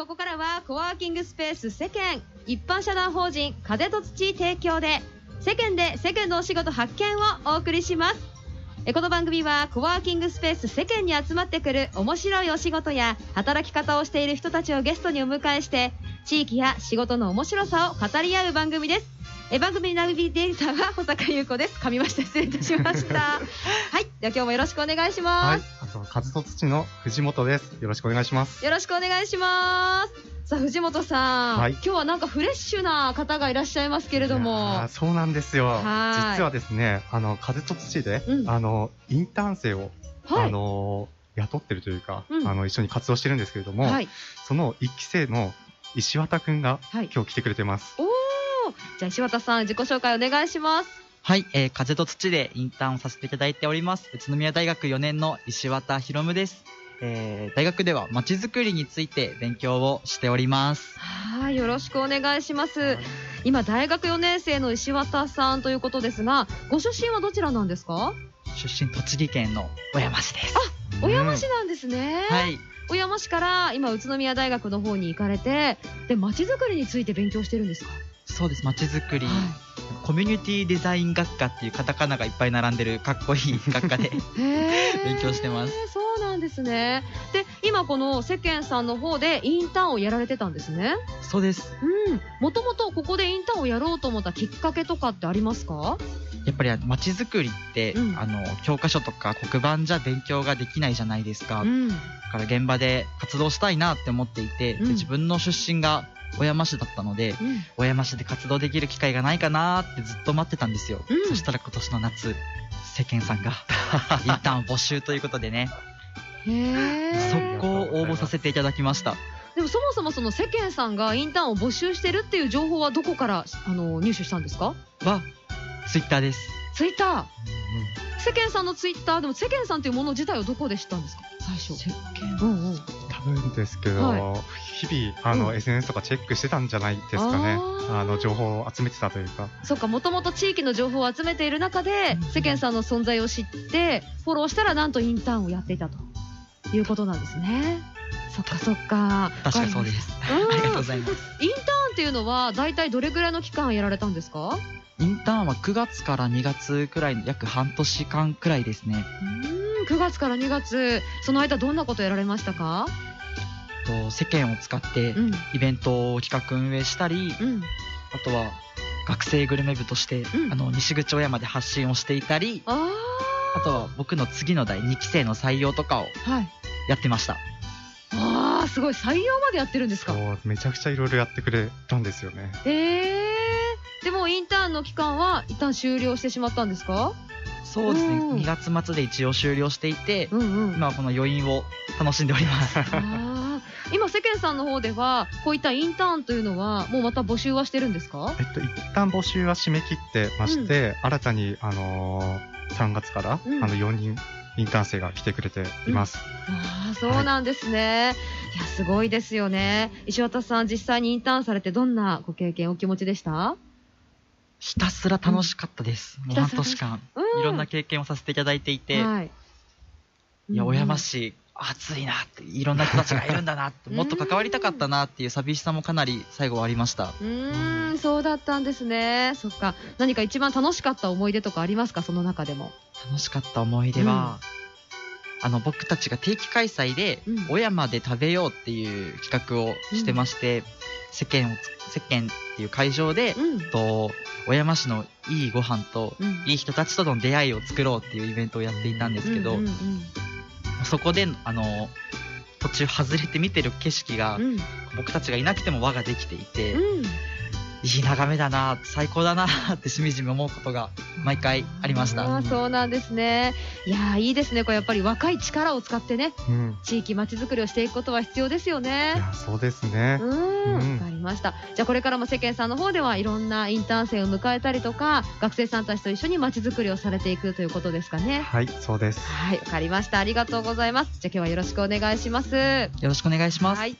ここからはコワーキングスペース世間一般社団法人風と土提供で世間で世間のお仕事発見をお送りします。えこの番組はコワーキングスペース世間に集まってくる面白いお仕事や働き方をしている人たちをゲストにお迎えして地域や仕事の面白さを語り合う番組です。え番組ナビゲーターは保坂優子です噛みました失礼いたしました。はい。では今日もよろしくお願いします、はい、あと風と土の藤本です。よろしくお願いします。よろしくお願いします。さあ藤本さん、はい今日はなんかフレッシュな方がいらっしゃいますけれどもー、そうなんですよ。はい実はですね、あの風と土で、うんあのインターン生を、はい、あの雇ってるというか、うんあの一緒に活動してるんですけれども、はい、その一期生の石渡くんがはい、今日来てくれてます。じゃあ石渡さん自己紹介お願いします。はい、えー風と土でインターンをさせていただいております。宇都宮大学4年の石渡博夢です。えー大学ではまちづくりについて勉強をしております。はい、よろしくお願いします。今大学4年生の石渡さんということですが、ご出身はどちらなんですか？出身栃木県の小山市です。うん小山市なんですね。はい、小山市から今宇都宮大学の方に行かれて、で町づくりについて勉強してるんですか？そうです。まちづくり、はコミュニティデザイン学科っていうカタカナがいっぱい並んでるかっこいい学科で 勉強してます。そうなんですね。で、今この世間さんの方でインターンをやられてたんですね。そうです。うん。もともとここでインターンをやろうと思ったきっかけとかってありますか？やっぱりまちづくりって、うんあの教科書とか黒板じゃ勉強ができないじゃないですか。うん。だから現場で活動したいなって思っていて、うんで自分の出身が小山市だったのでうん。小山市で活動できる機会がないかなってずっと待ってたんですよ、うんそしたら今年の夏世間さんがインターン募集ということでねへえ。速攻応募させていただきましたでもそもそもその世間さんがインターンを募集してるっていう情報はどこからあの入手したんですか？はツイッターですツイッター。世間さんのツイッターでも世間さんというもの自体をどこで知ったんですか？最初。世間うんうん。多分ですけど、は日々あの、うん。SNS とかチェックしてたんじゃないですかね。あの情報を集めてたというか。そっか、もともと地域の情報を集めている中でうん、世間さんの存在を知って、フォローしたらなんとインターンをやっていたということなんですね。そっかそっか。確かそうです。うん。ありがとうございます。インターンっていうのは、大体どれぐらいの期間やられたんですか？インターンは9月から2月くらいの約半年間くらいですね。うーん、9月から2月、その間どんなことやられましたか？と世間を使ってうん、イベントを企画運営したりうん。あとは学生グルメ部として、うん。あの西口小山で発信をしていたりああとは僕の次の代2期生の採用とかを。やってました。ああ、すごい。採用までやってるんですか？そうめちゃくちゃいろいろやってくれたんですよね。ええでもインターンの期間は一旦終了してしまったんですか？そうですね。うん。2月末で一応終了していてうんうん。今はこの余韻を楽しんでおります今世間さんの方ではこういったインターンというのはもうまた募集はしてるんですか？えっと、一旦募集は締め切ってまして、新たに、あのー3月から、うん。あの4人インターン生が来てくれています。ああそうなんですね、い、やすごいですよね。石渡さん実際にインターンされてどんなご経験お気持ちでした？ひたすら楽しかったです、もう半年間。うん。いろんな経験をさせていただいていて、はい。いや小山市市暑いなっていろんな人たちがいるんだなって もっと関わりたかったなっていう寂しさもかなり最後はありました。うーんそうだったんですね。そっか。何か一番楽しかった思い出とかありますか？その中でも。楽しかった思い出は、あの僕たちが定期開催でうん。小山で食べようっていう企画をしてまして、世間をつ世間っていう会場で、うん。と小山市のいいご飯とうん。いい人たちとの出会いを作ろうっていうイベントをやっていたんですけど、うんうんそこであの途中外れて見てる景色が、うん。僕たちがいなくても輪ができていて、うんいい眺めだな最高だなってしみじみ思うことが毎回ありましたあーそうなんですね。いやーいいですね。これやっぱり若い力を使ってね、うん。地域まちづくりをしていくことは必要ですよいね。や、そうですねう。ーん、わ、うんかりました。じゃあこれからも世間さんの方ではいろんなインターン生を迎えたりとか、学生さんたちと一緒にまちづくりをされていくということですかね。はい、そうです。はい、わかりました。ありがとうございます。じゃあ今日はよろしくお願いします。よろしくお願いします、はい。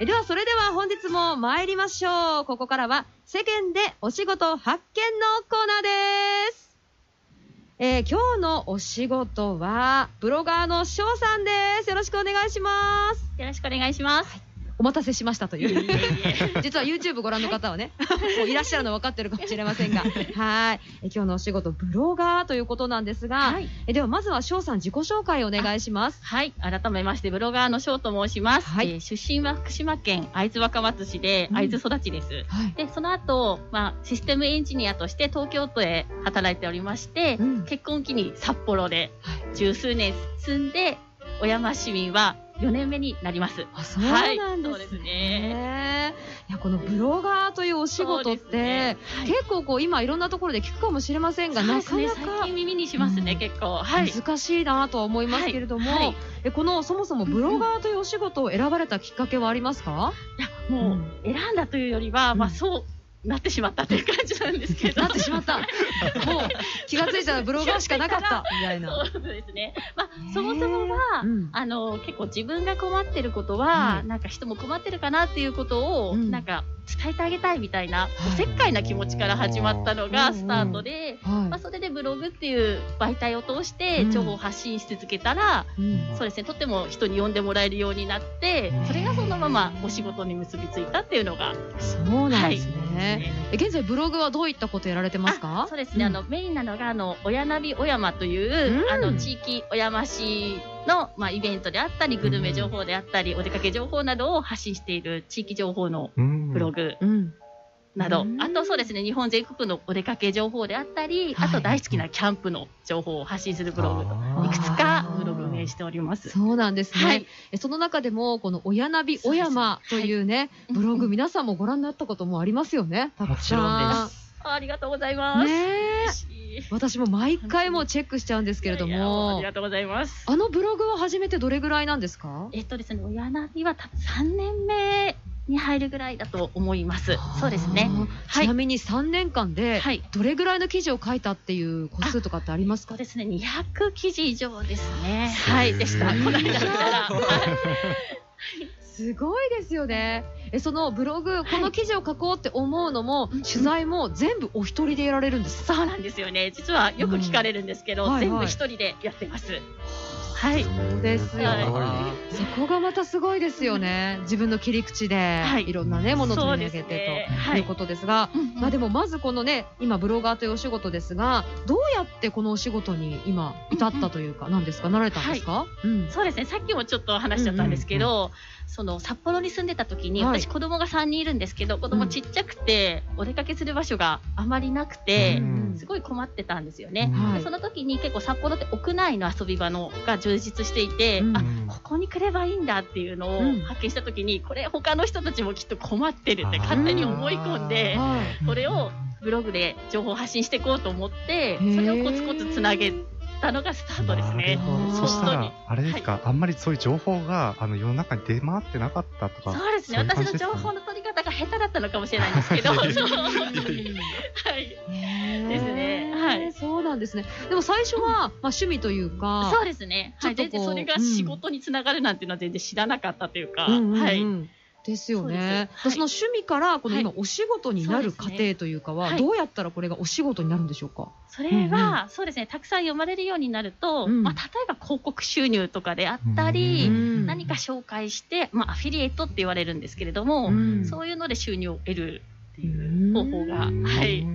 えではそれでは本日も参りましょう。ここからは世間でお仕事発見のコーナーです。えー今日のお仕事は、ブロガーの翔さんです。よろしくお願いします。よろしくお願いします。お待たせしましたという。実は YouTube ご覧の方はね、もういらっしゃるの分かってるかもしれませんが、はい。え今日のお仕事、ブロガーということなんですが、はい。えではまずは翔さん自己紹介お願いします。はい。改めまして、ブロガーの翔と申します。はいえー出身は福島県会津若松市で、うん会津育ちです。はい。で、その後、まあ、システムエンジニアとして東京都へ働いておりまして、うん結婚期に札幌ではい十数年住んで、小山市民は4年目になります。あ、そうなんですね。はい。ねいや、このブロガーというお仕事って、ね。はい。結構こう今いろんなところで聞くかもしれませんが、なかなそうですね。最か近耳にしますね、うん。結構。はい。難しいなとは思いますけれども、はい。はい。えこのそもそもブロガーというお仕事を選ばれたきっかけはありますか、いや、もう、選んだというよりは、まあ、うん。そうなってしまったという感じなんですけど。なってしまった。もう気がついたらブロガーしかなかったみたいな。そうですね。まあ、そもそもは、うんあの、結構自分が困ってることは、はいなんか人も困ってるかなっていうことを、うんなんか伝えてあげたいみたいな、いおせっかいな気持ちから始まったのうんがスタートで、まあ、はそれでブログっていう媒体を通してうん情報を発信し続けたら、い。うんそうですね、とっても人に読んでもらえるようになって、それがそのままお仕事に結びついたっていうのが、そうなんですね。ね。え現在ブログはどういったことやられてますか？あそうですね、うん。あのメインなのがあの親ナビ小山という、うん。あの地域小山市の、まあ、イベントであったりグルメ情報であったり、お出かけ情報などを発信している地域情報のうん。ブログ。うん。など、うんあとそうですね日本全国のお出かけ情報であったり、はいあと大好きなキャンプの情報を発信するブログとあいくつかブログを運営しております。そうなんですね。はいえその中でも、この親ナビ小山というね、はいブログ、うん皆さんもご覧になったこともありますよね。たくさん。あありがとうございます。私も毎回もうチェックしちゃうんですけれどいやいやあもり、がとうございます。あのブログは始めてどれぐらいなんですか？えっとですね、親ナビは多分3年目に入るぐらいだと思います。そうですね。ちなみに3年間ではい。どれぐらいの記事を書いたっていう個数とかってありますか？ですね、200記事以上ですね。はい、でした。この間見たら。すごいですよね。え、そのブログ、この記事を書こうって思うのも、うん取材も全部お一人でやられるんですか？そうなんですよね。実はよく聞かれるんですけど、全部一人でやってます。はい。そうですよ。はい。そこがまたすごいですよね。自分の切り口で、はい。いろんなね、ものを取り上げてね。とはい。いうことですが、まあでもまずこのね、今ブロガーというお仕事ですが、どうやってこのお仕事に今至ったというか、何ですか、なられたんですか？うん。そうですね。さっきもちょっと話しちゃったんですけど、その札幌に住んでた時に、はい。私子供が3人いるんですけど、子供ちっちゃくて、お出かけする場所があまりなくて、うんすごい困ってたんですよね。はい。でその時に結構札幌って屋内の遊び場のが充実していて、うん。あここに来ればいいんだっていうのをうん。発見した時に、これ他の人たちもきっと困ってるって勝手に思い込んで、はい。これをブログで情報発信していこうと思って、それをコツコツつなげたのがスタートですね。なるほどあーそしたら、あれですか、あんまりそういう情報があの世の中に出回ってなかったとか。そうですね。そういう感私の情報の取り方が下手だったのかもしれないんですけど、はい。でですねはいそうなんですね。でも最初は、まあ趣味というか、そうですね。はい。ちょっとこう全然それが仕事につながるなんていうのは全然知らなかったというか、うんうんうんはい。ですよね。その趣味からこの今はお仕事になる過程というかは、はいどうやったらこれがお仕事になるんでしょうか？それは、そうですね。たくさん読まれるようになると、うんまあ、例えば広告収入とかであったり、うん何か紹介して、まあ、アフィリエイトって言われるんですけれども、うんそういうので収入を得るっていう方法が、うんはい。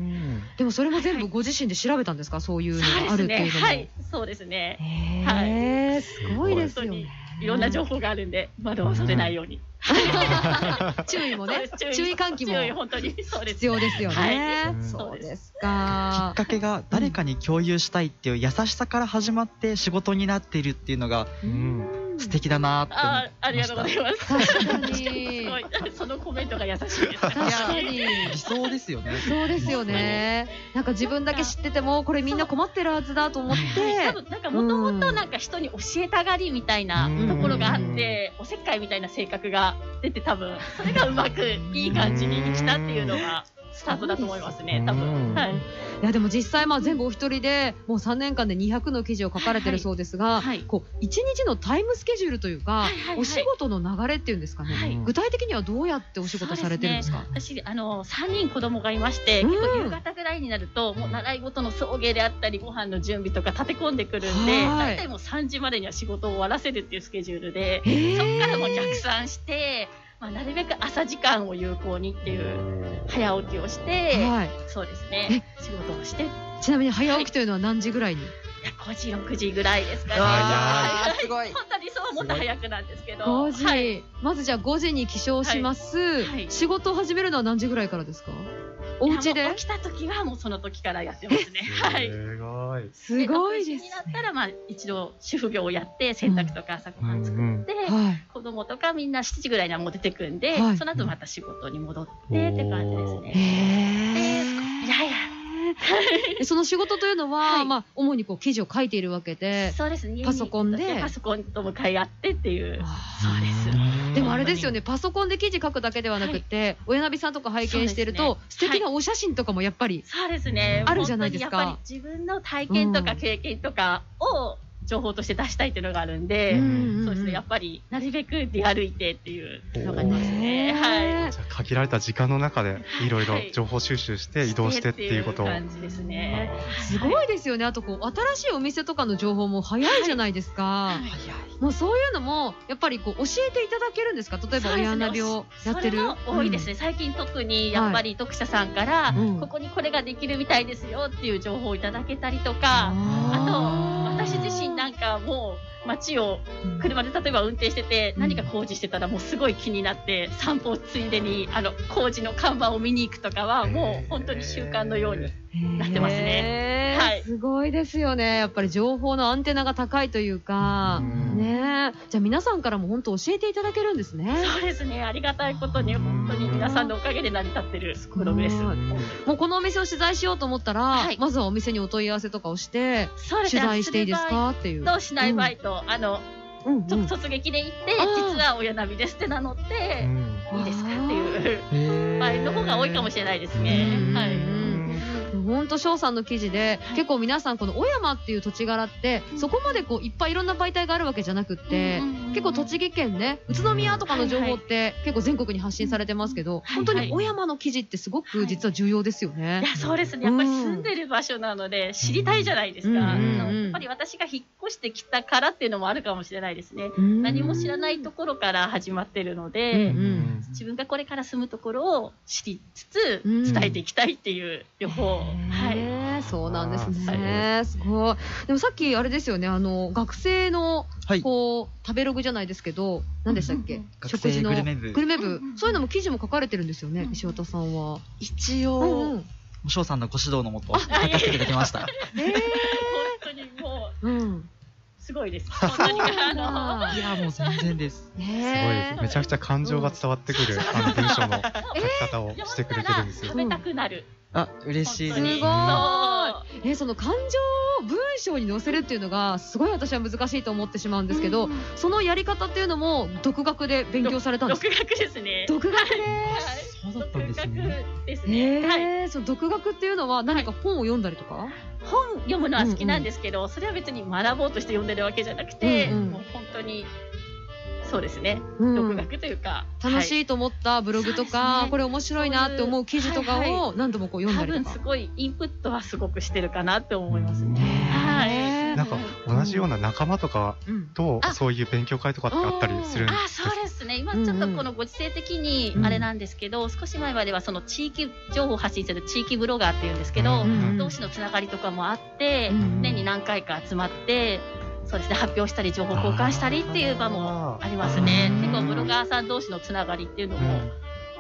でもそれも全部ご自身で調べたんですか、そういうのがあ。るっていうのも。はい。そうですね。へーすごいですよね。いろんな情報があるんで、惑わされないように。注意もねそうです注意喚起も注意、本当に。そうです。必要ですよね。はいそうですきかっ。かけが誰かに共有したいっていう優しさから始まって仕事になっているっていうのがうん素敵だなって思あいありがとうございます。確かに すごい。そのコメントが優しいです。確かに。理想ですよね。そうですよね。なんか自分だけ知ってても、これみんな困ってるはずだと思っはいて多、分なんかもともとなんか人に教えたがりみたいなうんところがあって、おせっかいみたいな性格が出て多分それがうまくいい感じに来たっていうのが。スタートだと思いますね、多うん。分。はい。いやでも実際まあ全部お一人でもう3年間で200の記事を書かれてるそうですが、はい。こう一日のタイムスケジュールというか、はいはいはい。お仕事の流れっていうんですかね、はい。具体的にはどうやってお仕事されてるんですか？私、あの、3人子供がいまして、うん。結構夕方ぐらいになると、もう習い事の送迎であったり、ご飯の準備とか立て込んでくるんで、はい。大体もう3時までには仕事を終わらせるっていうスケジュールで、そこからもう逆算して、まあ、なるべく朝時間を有効にっていう、早起きをして、はい、そうですね、仕事をして、ちなみに早起きというのは何時ぐらいに、5時、6時ぐらいですかね。あーすごい。本当にそうもっと早くなんですけど。5時、はい。まずじゃあ5時に起床します、はい。仕事を始めるのは何時ぐらいからですか？お家で？起きた時はもうその時からやってますね。はい。すごい。すごいです6時になったら、まあ、一度主婦業をやって、洗濯とか朝ごはん作って、はい子供とかみんな7時ぐらいにはもう出てくるんで、はいその後また仕事に戻ってって感じですへね。えいやいや、でその仕事というのは、はい。まあ、主にこう記事を書いているわけで、そうですね。パソコンで。パソコンと向かい合ってっていう。あそうです。ーでもあれですよね、パソコンで記事書くだけではなくて、親ナビさんとか拝見してると、ね。素敵なお写真とかもやっぱり、そうですね。あるじゃないですか。やっぱり自分の体験とか経験とかを情報として出したいっていうのがあるんで、うんそうですね。やっぱりなるべく出歩いてっていうのがありますね。ねはい。じゃあ限られた時間の中でいろいろ情報収集して移動してっていうことを。してっていう感じですね。すごいですよね。あとこう、新しいお店とかの情報も早いじゃないですか。はいもうそういうのも、やっぱりこう、教えていただけるんですか？例えば親ナビをやってる。それも多いですね、最近特にやっぱり読者さんから、うんここにこれができるみたいですよっていう情報をいただけたりとか、ああと私自身なんかもう街をうん車で例えば運転しててうん。何か工事してたらもうすごい気になって散歩ついでにあの工事の看板を見に行くとかはもう本当に習慣のようになってますね。はい。すごいですよね。やっぱり情報のアンテナが高いというか、うん。ねえ。じゃあ皆さんからも本当教えていただけるんですね。そうですね。ありがたいことに本当に皆さんのおかげで成り立ってるブログです。はいもうこのお店を取材しようと思ったら、はい。まずはお店にお問い合わせとかをして、取材していいですか？っていう。どうしない場合と、あのうんうん。ちょっと突撃で行って、実は親ナビですって名乗って、うんいいですかっていう 場合の方が多いかもしれないですうんね。うん。はい。本当翔さんの記事で、はい。結構皆さんこの小山っていう土地柄って、そこまでこういっぱいいろんな媒体があるわけじゃなくって、結構栃木県ね宇都宮とかの情報って結構全国に発信されてますけど、はい本当に小山の記事ってすごく実は重要ですよね。いやそうですね。やっぱり住んでる場所なので知りたいじゃないですか、うん。あうんうんのやっぱり私が引っ越してきたからっていうのもあるかもしれないですね、うん何も知らないところから始まってるのうんで、うん自分がこれから住むところを知りつつうん伝えていきたいっていう両方、はいそうなんですあね。すごい。でもさっきあれですよね、あの学生のはい。こう食べログじゃないですけど、何でしたっけ？うんうん？学生グルメ部グルメ部そういうのも記事も書かれてるんですよねう、ん石渡さんは。一うんう応、ん。翔さんのご指導のもと、書かせていただきました。本当にもううん。すごいです いや、もう全然です。すごいです。ねめちゃくちゃ感情が伝わってくる、あの文章の書き方をしてくれてるんですよ食。べたくなる、あ、嬉しいです。すごいえその感情を文章に載せるっていうのがすごい私は難しいと思ってしまうんですけど、うんそのやり方っていうのも独学で勉強されたんですか？独学ですね。独学ではいそうだったんですね。ですえね、はい。ー、その独学っていうのは何か本を読んだりとか、本読むのは好きなんですけど、それは別に学ぼうとして読んでるわけじゃなくて、うんうん。もう本当にそうですね、うん。独学というか楽しはいいと思ったブログとか、これ面白いなって思う記事とかはいを何度もこう読んだりとか。多分す。ごいインプットはすごくしてるかなって思いますうん。ね。はい。なんか同じような仲間とかうん。とあ。そういう勉強会とかってあったりするんであすそうですね。今ちょっとこのご時世的にあれなんですけど、少し前まではその地域情報を発信する地域ブロガーっていうんですけど、うん。同士のつながりとかもあって、うん。年に何回か集まってそうですね。発表したり情報交換したりっていう場もありますね。結構ブロガーさん同士のつながりっていうのも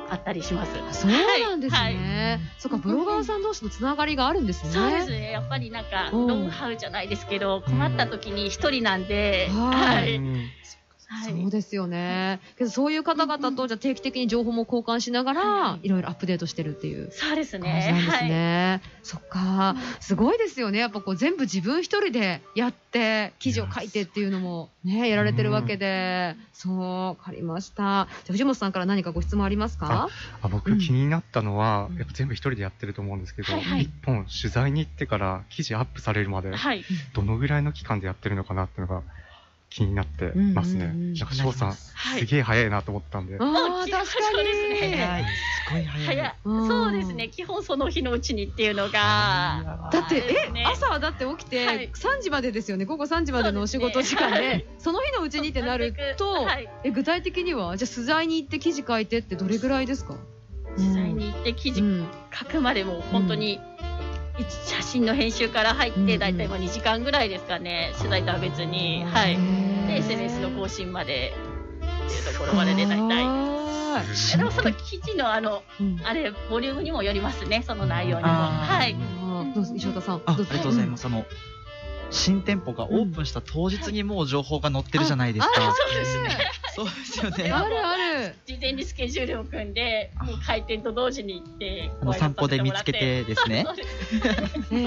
あったりします、そうなんですはい。ね。そっか、ブロガーさん同士のつながりがあるんですね。そうですね。やっぱりなんかうん。ノウハウじゃないですけど困った時に一人なんで、はい。はい。うんはいそうですよね。けどそういう方々とじゃあ定期的に情報も交換しながら、はいいろいろアップデートしてるっていうそうです感ね。じなんですはい。ね。そっか。すごいですよね。やっぱこう全部自分一人でやって、記事を書いてっていうのもね、やられてるわけで、そう、わかりました。じゃあ藤本さんから何かご質問ありますか？あ僕うん気になったのは、うんやっぱ全部一人でやってると思うんですけど、はいはい一本取材に行ってから記事アップされるまで、はい。どのぐらいの期間でやってるのかなっていうのが気になってますね。うんうんうんなんか翔さん、はいすげえ早いなと思ったんで。ああ、確かそうですねい。すごい早い。そうですね。基本その日のうちにっていうのが。だって、え、朝はだって起きて、はい3時までですよね。午後3時までのお仕事時間で、その日のうちにってなると、はい。え、具体的には、じゃあ取材に行って記事書いてってどれぐらいですか？実際に行って記事うん書くまでも本当に一写真の編集から入って大体まあ2時間ぐらいですかね取材とは別に。はい。で SNS の更新までっていうところまでで大体。はでもその記事のあのい。うん。あれボリュームにもよりますねその内容にも。はい。どうぞ石渡さん。あ、ありがとうございます。あの、新店舗がオープンした当日にもう情報が載ってるじゃないですあか。そうですねそうですよね。あるある。事前にスケジュールを組んでもう開店と同時に行ってあの散歩で見つけてですねそう。ですへ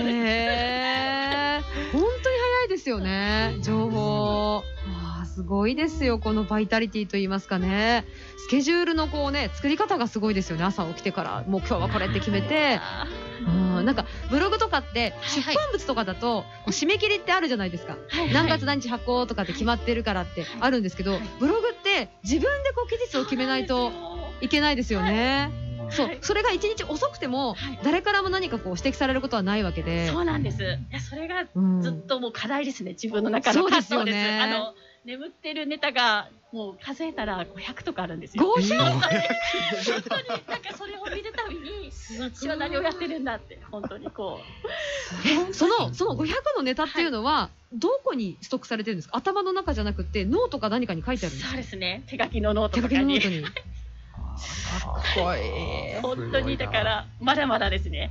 え。本当に早いですよね。情報。ああ、すごいですよ。このバイタリティと言いますかね。スケジュールのこうね、作り方がすごいですよね。朝起きてから、もう今日はこれって決めて。あうん、なんかブログとかってはい出版物とかだと締め切りってあるじゃないですか。ーはい何月何日発行とかって決まってるからってあるんですけど、はいブログって自分でこう期日を決めないといけないですよね。そうはい、それが一日遅くてもはい誰からも何かこう指摘されることはないわけで。そうなんです。いや、それがうんずっともう課題ですね、自分の中のそうですよね。あの、眠ってるネタが、もう数えたら500とかあるんですよ。500本当に、なんかそれを見るたびに、私は何をやってるんだって、本当にこう。そのその500のネタっていうのは、どこにストックされてるんですか？頭の中じゃなくてノートか何かに書いてあるんですか？そうですね、手書きのノート手書きとかに。のノートに。かっこいい。本当に、だから、まだまだですね。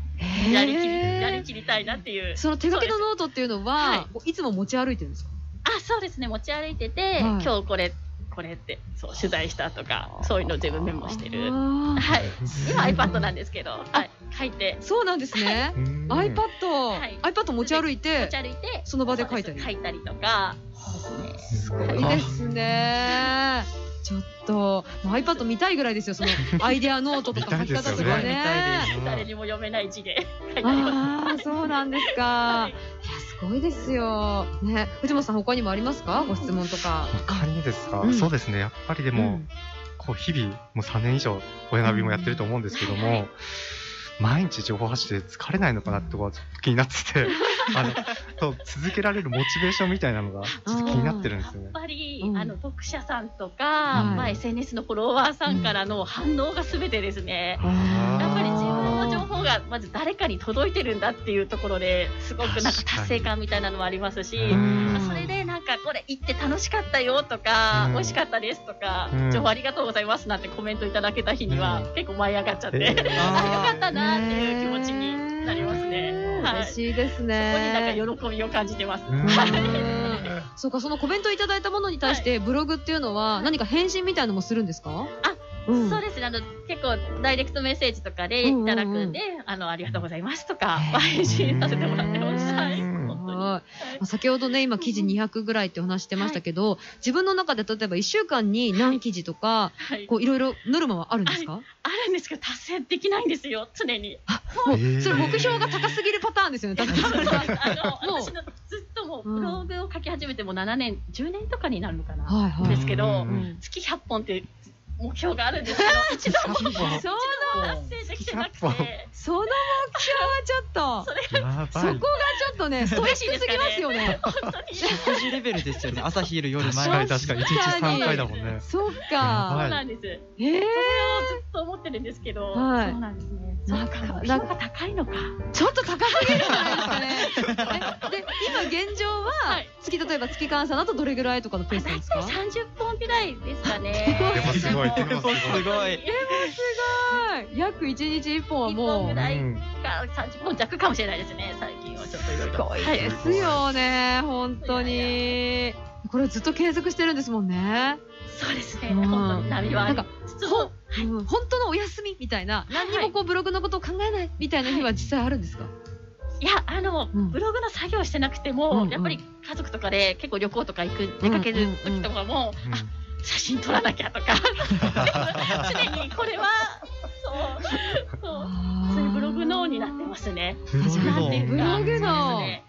やりきり、やりきりたいなっていう。その手書きのノートっていうのは、はいいつも持ち歩いてるんですか？あ、そうですね、持ち歩いてて、はい今日これ、これって、そう、取材したとか、そういうの全部メモしてる。はい。今 iPad なんですけど、はい。書いて、そうなんですね。うん iPad、はい iPad 持ち歩い持てち、歩いて、その場で書いたり書いたりとか、すごいですね。ちょっと、もう iPad 見たいぐらいですよ、その アイデアノートとか書き方とかねね。うん誰にも読めない字で書いてありまああ、そうなんですか。はいいや、すごいですよ。ね、藤本さん、他にもありますか？ご質問とか。他にですか、うんそうですね。やっぱりでも、うんこう日々、もう3年以上、親ナビもやってると思うんですけども、毎日情報発信で疲れないのかなってところがちょっと気になってて、あの、そう続けられるモチベーションみたいなのが、ちょっと気になってるんですよねす。やっ。ぱり、うんあの読者さんとか、はいまあ、SNS のフォロワーさんからの反応が全てですね。あーやっぱり自分の情報がまず誰かに届いてるんだっていうところですごくなんか達成感みたいなのもありますし、それでかこれ行って楽しかったよとか、うん。美味しかったですとか、うん。情報ありがとうございますなんてコメントいただけた日には、うん。結構舞い上がっちゃって、えー。あよかったなっていう気持ちになりますね。はい。嬉しいですそこになんね。か喜びを感じてます。うんはいそうか、そのコメントいただいたものに対して、ブログっていうのは、何か返信みたいなのもするんですかあ、うんそうですね。あの、結構、ダイレクトメッセー。ジとかでいただくんで、あの、ありがとうございますとか、へー。配信させてもらってます。はい。先ほどね、今記事200ぐらいってお話してましたけど、自分の中で例えば1週間に何記事とか、はい。こういろいろノルマはあるんですか？あるんですけど、達成できないんですよ、常に。もう、それ目標が高すぎるパターンですよね、多分。そう。そうあの、もう。私のずっともう、うん。ブログを書き始めてもう7年、10年とかになるのかな？はいはい。ですけどうん月100本って目標があるんですけど、一度も。そう達成できてなく100本て。その目標はちょっと、そ。そこがちょっとね、ストイックすぎますよね。本当に。食事レベルですよね。朝昼夜毎日。に確かに、1日3回だもんね。そっやか。そうなんです。えそれをずっと思ってるんですけど、はいそうなんですね。なかなんんか、高いのか。ー、ちょっと高すぎるじゃないですかね。え で、今現状ははい、月、例えば月換算だとどれぐらいとかのペースですか？大体30本ぐらいですかね。でもすごいでもすごいすごい。すごい。約1日1本は1もう本ぐ。らいうんか30本弱かもしれないですね、最近はちょっといろいろ。すごいですよね、本当に。これずっと継続してるんですもんね。そうですね。うん本当に波はなんか、つつも、うん本当のお休みみたいな、何にもこうブログのことを考えないみたいな日は実際あるんですか、いや、あの、うん。ブログの作業してなくても、うんうん。やっぱり家族とかで結構旅行とか行く、出かける時とかも、うん写真撮らなきゃとか、常にこれは、そう、そう、そういうブログ脳になってますね。ブログ脳。そうですね。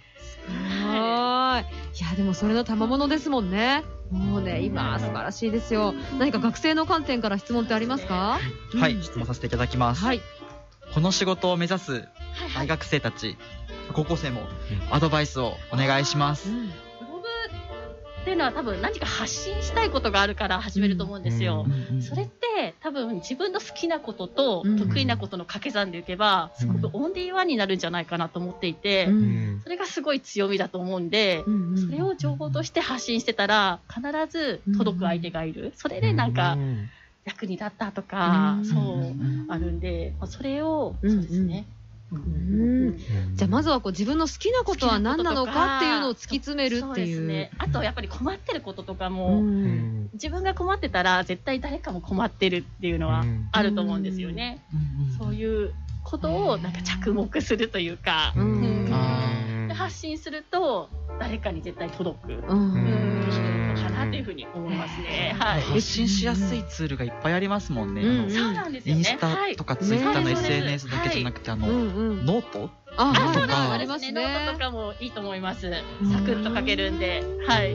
はーい。いや、でもそれの賜物ですもんね。もうね、今、素晴らしいですよ。何か学生の観点から質問ってありますか？はい、うん質問させていただきます。はい。この仕事を目指す大学生たち、高校生もアドバイスをお願いします。うんっていうのは多分何か発信したいことがあるから始めると思うんですよ。それって多分自分の好きなこととうん得意なことの掛け算でいけば、すごくオンリーワンになるんじゃないかなと思っていて、それがすごい強みだと思うんで、うんそれを情報として発信してたら必ず届く相手がいる。それでなんかうん役に立ったとか、うんそうあるんで、まあそれを、うん。そうですね。んじゃあまずはこう自分の好きなことは何なのかっていうのを突き詰めるってそうでいう。すね。あとやっぱり困ってることとかうも、ん自分が困ってたら絶対誰かも困ってるっていうのはうんあると思うんですよね。そういうことをなんか着目するというか、ううんんで発信すると誰かに絶対届く。ううんなというふうに思いますね。はい。発信しやすいツールがいっぱいありますもんね。そうなんですよね。インスタとかツイッターのね SNS だけじゃなくて、あの、ノートあ、はい。あ、はいそうなんありますですね。ノートとね。かもいいと思います。うんサクッと書けるんで。はい。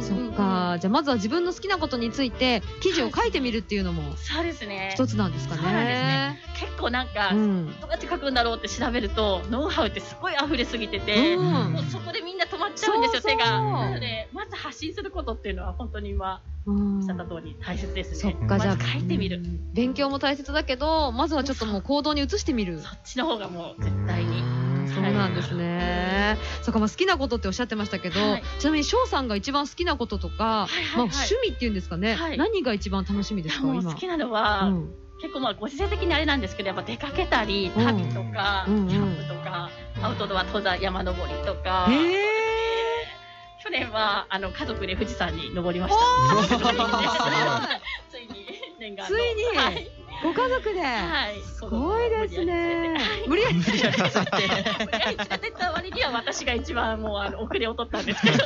そっか。じゃあまずは自分の好きなことについて記事を書いてみるっていうのもそうですね。一つなんですかね。そうなんですね結構なんか、うん。どうやって書くんだろうって調べると、ノウハウってすごい溢れすぎてて、うんもうそこでみんな止まっちゃうんですよ、手が。なので、まず発信することっていうのは本当に今、した通り大切ですね。そっか、じゃあまず書いてみる。勉強も大切だけど、まずはちょっともう行動に移してみる。そっちの方がもう絶対に。そうなんですね。そっか、まあ、好きなことっておっしゃってましたけど、はいちなみに翔さんが一番好きなこととか、はいはいはいまあ、趣味っていうんですかね、はい何が一番楽しみですか、好きなのは、うん結構まあご時世的にあれなんですけど、やっぱ出かけたり、うん旅とか、うんうんキャンプとか、アウトドア登山、山登りとか、へえ去年はあの家族で富士山に登りました。ついに念願の。ついに。はい、ご家族で、はい、すごいですね。無理やり連れてった割には私が一番もうあの遅れを取ったんですけど。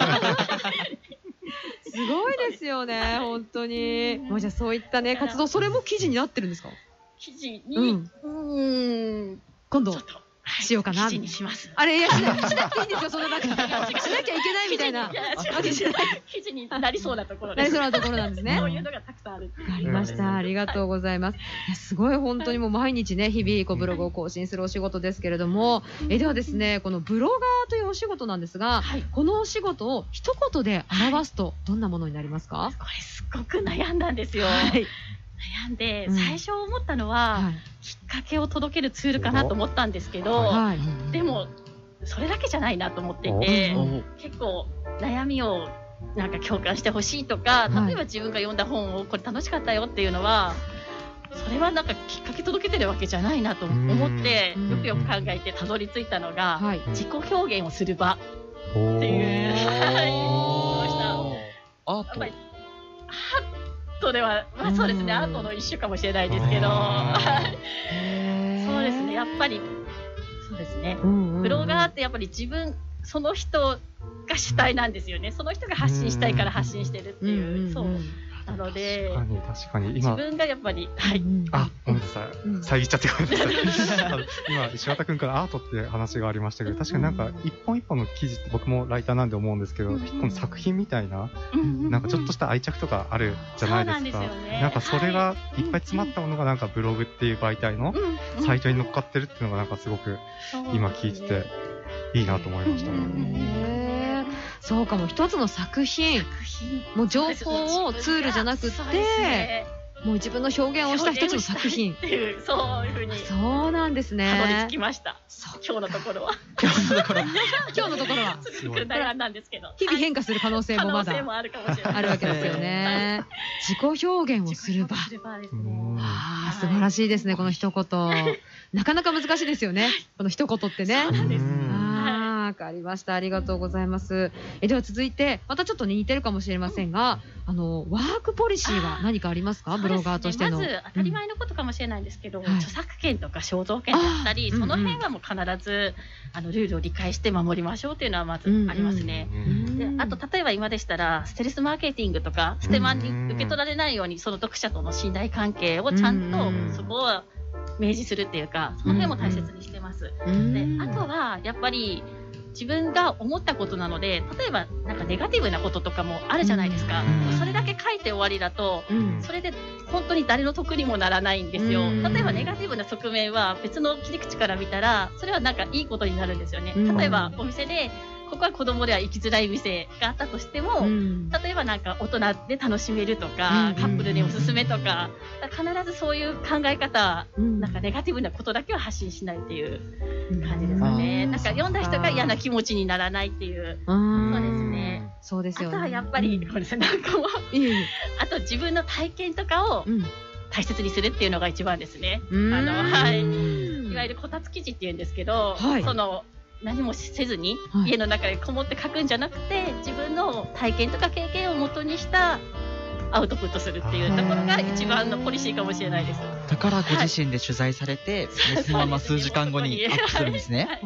すごいですよね、本当に。もうじゃあそういったね、活動、それも記事になってるんですか？記事うに、ん。うーん、今度しようかな記事にします。あれ、いや、しなしなくていいんですよ、そのなんか。しなきゃいけないみたいな。わけじゃない。記事になりそうなところです。なりそうなところなんですね。そういうのがたくさんあるわかりました。ありがとうございます。いやすごい本当にもう毎日ね、日々こうブログを更新するお仕事ですけれども、えではですね、このブロガーというお仕事なんですが、はい。このお仕事を一言で表すとどんなものになりますか？これすっごく悩んだんですよ。はい。悩んで、うん最初思ったのは、はい。きっかけを届けるツールかなと思ったんですけど、はい。でも、それだけじゃないなと思っていて、お結構悩みをなんか共感してほしいとか、はい例えば自分が読んだ本をこれ楽しかったよっていうのは、それはなんかきっかけ届けてるわけじゃないなと思って、うんよくよく考えてたどり着いたのが、はい。自己表現をする場。っていうはいアートやっぱりアートでは、まあそうですね、うんアートの一種かもしれないですけど、そうですね、やっぱり、そうですね。ブロガーってやっぱり自分、その人が主体なんですよね。その人が発信したいから発信してるっていう。そう。なので確、かに確かに。自今分がやっぱり、はい。うんあごめんなさうん。い遮っちゃってごめんなさい。今石渡君からアートって話がありましたけど確かになんか一本一本の記事って僕もライターなんで思うんですけどうん一本の作品みたいなななんかちょっとした愛着とかあるじゃないですか。なんかそれがい。っぱい詰まったものがなんかブログっていう媒体のサイトに乗っかってるっていうのがなんかすごく今聞いてていいなと思いました。うんうんね。そうかも一つの作品。もう情報をツールじゃなくってもう自分の表現をした一つの作品っていう、そういうふうに、そうなんですたどりね着きました。今日のところは。今日のところ。今日のところは。日々変化する可能性 可もまだ能性もあるかもしれない。あるわけですよね。自己表現をする場。する場ですね。あ素晴らしいですねこの一言。なかなか難しいですよね。この一言ってね。そうなんです。うんありました。ありがとうございます。えでは続いて、またちょっとね似てるかもしれませんが、あのワークポリシーは何かありますか？ブロガーとしての。まず当たり前のことかもしれないんですけど、はい著作権とか肖像権だったり、そのうんうん辺はもう必ずあのルールを理解して守りましょうっていうのはまずありますね。うんであと例えば今でしたらステルスマーケティングとかステマに受け取られないようにその読者との信頼関係をちゃんうんとそこを明示するっていうかその辺も大切にしてます。うんであとはやっぱり自分が思ったことなので例えばなんかネガティブなこととかもあるじゃないですか、うん。それだけ書いて終わりだとうん。それで本当に誰の得にもならないんですよ。うん。例えばネガティブな側面は別の切り口から見たらそれはなんかいいことになるんですよね。うん。例えばお店でここは子供では行きづらい店があったとしても、うん。例えばなんか大人で楽しめるとか、うん。カップルにおすすめとか、必ずそういう考え方、うん。なんかネガティブなことだけは発信しないっていううん。感じですかね。うんなんか読んだ人が嫌な気持ちにならないっていう。うんそうですね。そうですよね。あとはやっぱり、うん。ごめんなんかも あと自分の体験とかをうん。大切にするっていうのが一番ですね。うん。あのはい。うんいわゆるこたつ記事っていうんですけど、はい。その何もせずにはい家の中でこもって書くんじゃなくて、自分の体験とか経験を元にしたアウトプットするっていうところが一番のポリシーかもしれないです。だからご自身で取材されて、もうそのまま数時間後にアップするんですね。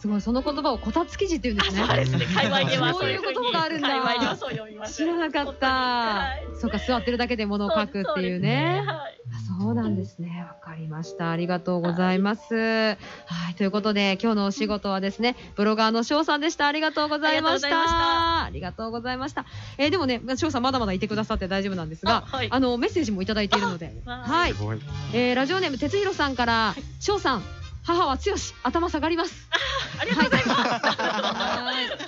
すごいその言葉をこたつ記事って言うんですね。そうですね。界隈ではそういう言葉があるんだ界隈ではそう読みます。知らなかった。はいそうか座ってるだけで物を書くっていうね。そうなんですね。わかりました。ありがとうございます。はい。ということで、今日のお仕事はですね、ブロガーの翔さんでした。ありがとうございました。ありがとうございました。えーでもね、翔さんまだまだいてくださって大丈夫なんですが、あはいあの、メッセージもいただいているので、あはい。えーラジオネーム、哲弘さんから、翔さん、母は強し、頭下がります。ありがとうございます。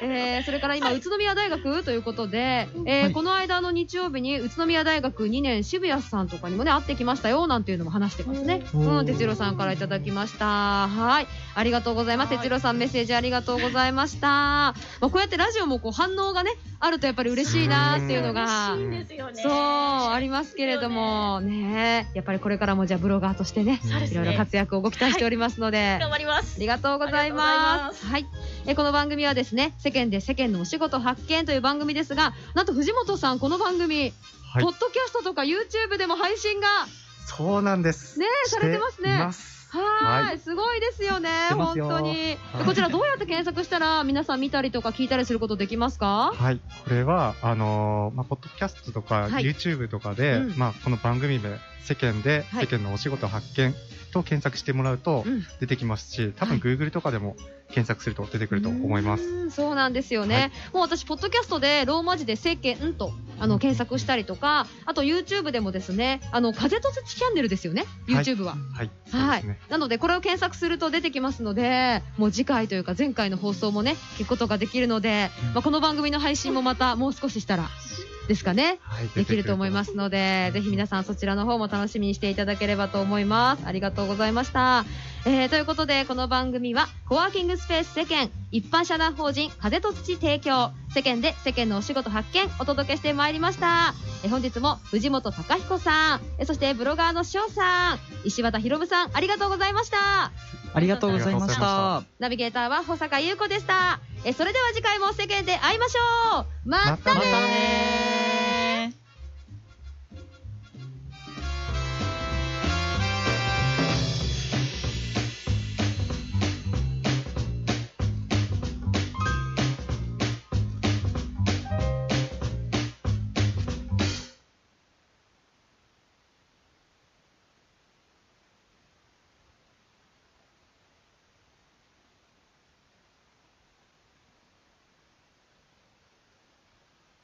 はいえーそれから今、宇都宮大学ということで、えーはいこの間の日曜日に宇都宮大学2年渋谷さんとかにもね、会ってきましたよ、なんていうのも話してますね。うん、哲弘さんからいただきました。はい。ありがとうございます。はい哲弘さんメッセージありがとうございました。まあ、こうやってラジオもこう反応がね、あるとやっぱり嬉しいなっていうのが嬉しいんですよね。そう、ありますけれども、ねやっぱりこれからもじゃあブロガーとしてね、ねいろいろ活躍をご期待しておりますので、頑張りますあ。りがとうございます。はい。えこの番組はですね、世間で世間のお仕事発見という番組ですが、なんと藤本さん、この番組、はい。ポッドキャストとか YouTube でも配信が、そうなんです。ねされてますね。はーい、はい。すごいですよね、本当に。はい。こちらどうやって検索したら皆さん見たりとか聞いたりすることできますか？はい、これはあのーまあポッドキャストとかはい。YouTube とかで、うん。まあこの番組名世間ではい。世間のお仕事発見と検索してもらうとうん。出てきますし、多分 Google とかでも検索すると出てくると思います。うそうなんですよね、はいもう私、ポッドキャストでローマ字で世間とあの検索したりとか、あと YouTube でもですね、あの風と土チャンネルですよね、YouTube は。はい、はいね。なので、これを検索すると出てきますので、もう次回というか前回の放送もね、聞くことができるので、うんまあ、この番組の配信もまたもう少ししたらですかね。はい、できると思いますので、ぜひ皆さんそちらの方も楽しみにしていただければと思います。ありがとうございました。えー、ということで、この番組は、コワーキングスペース世間、一般社団法人風と土提供、世間で世間のお仕事発見、お届けしてまいりました。えー本日も藤本隆彦さん、えーそしてブロガーの翔さん、石渡博文さん、ありがとうございました。ありがとうございました。ナビゲーターは保坂優子でした。えーそれでは次回も世間で会いましょうまたねまたね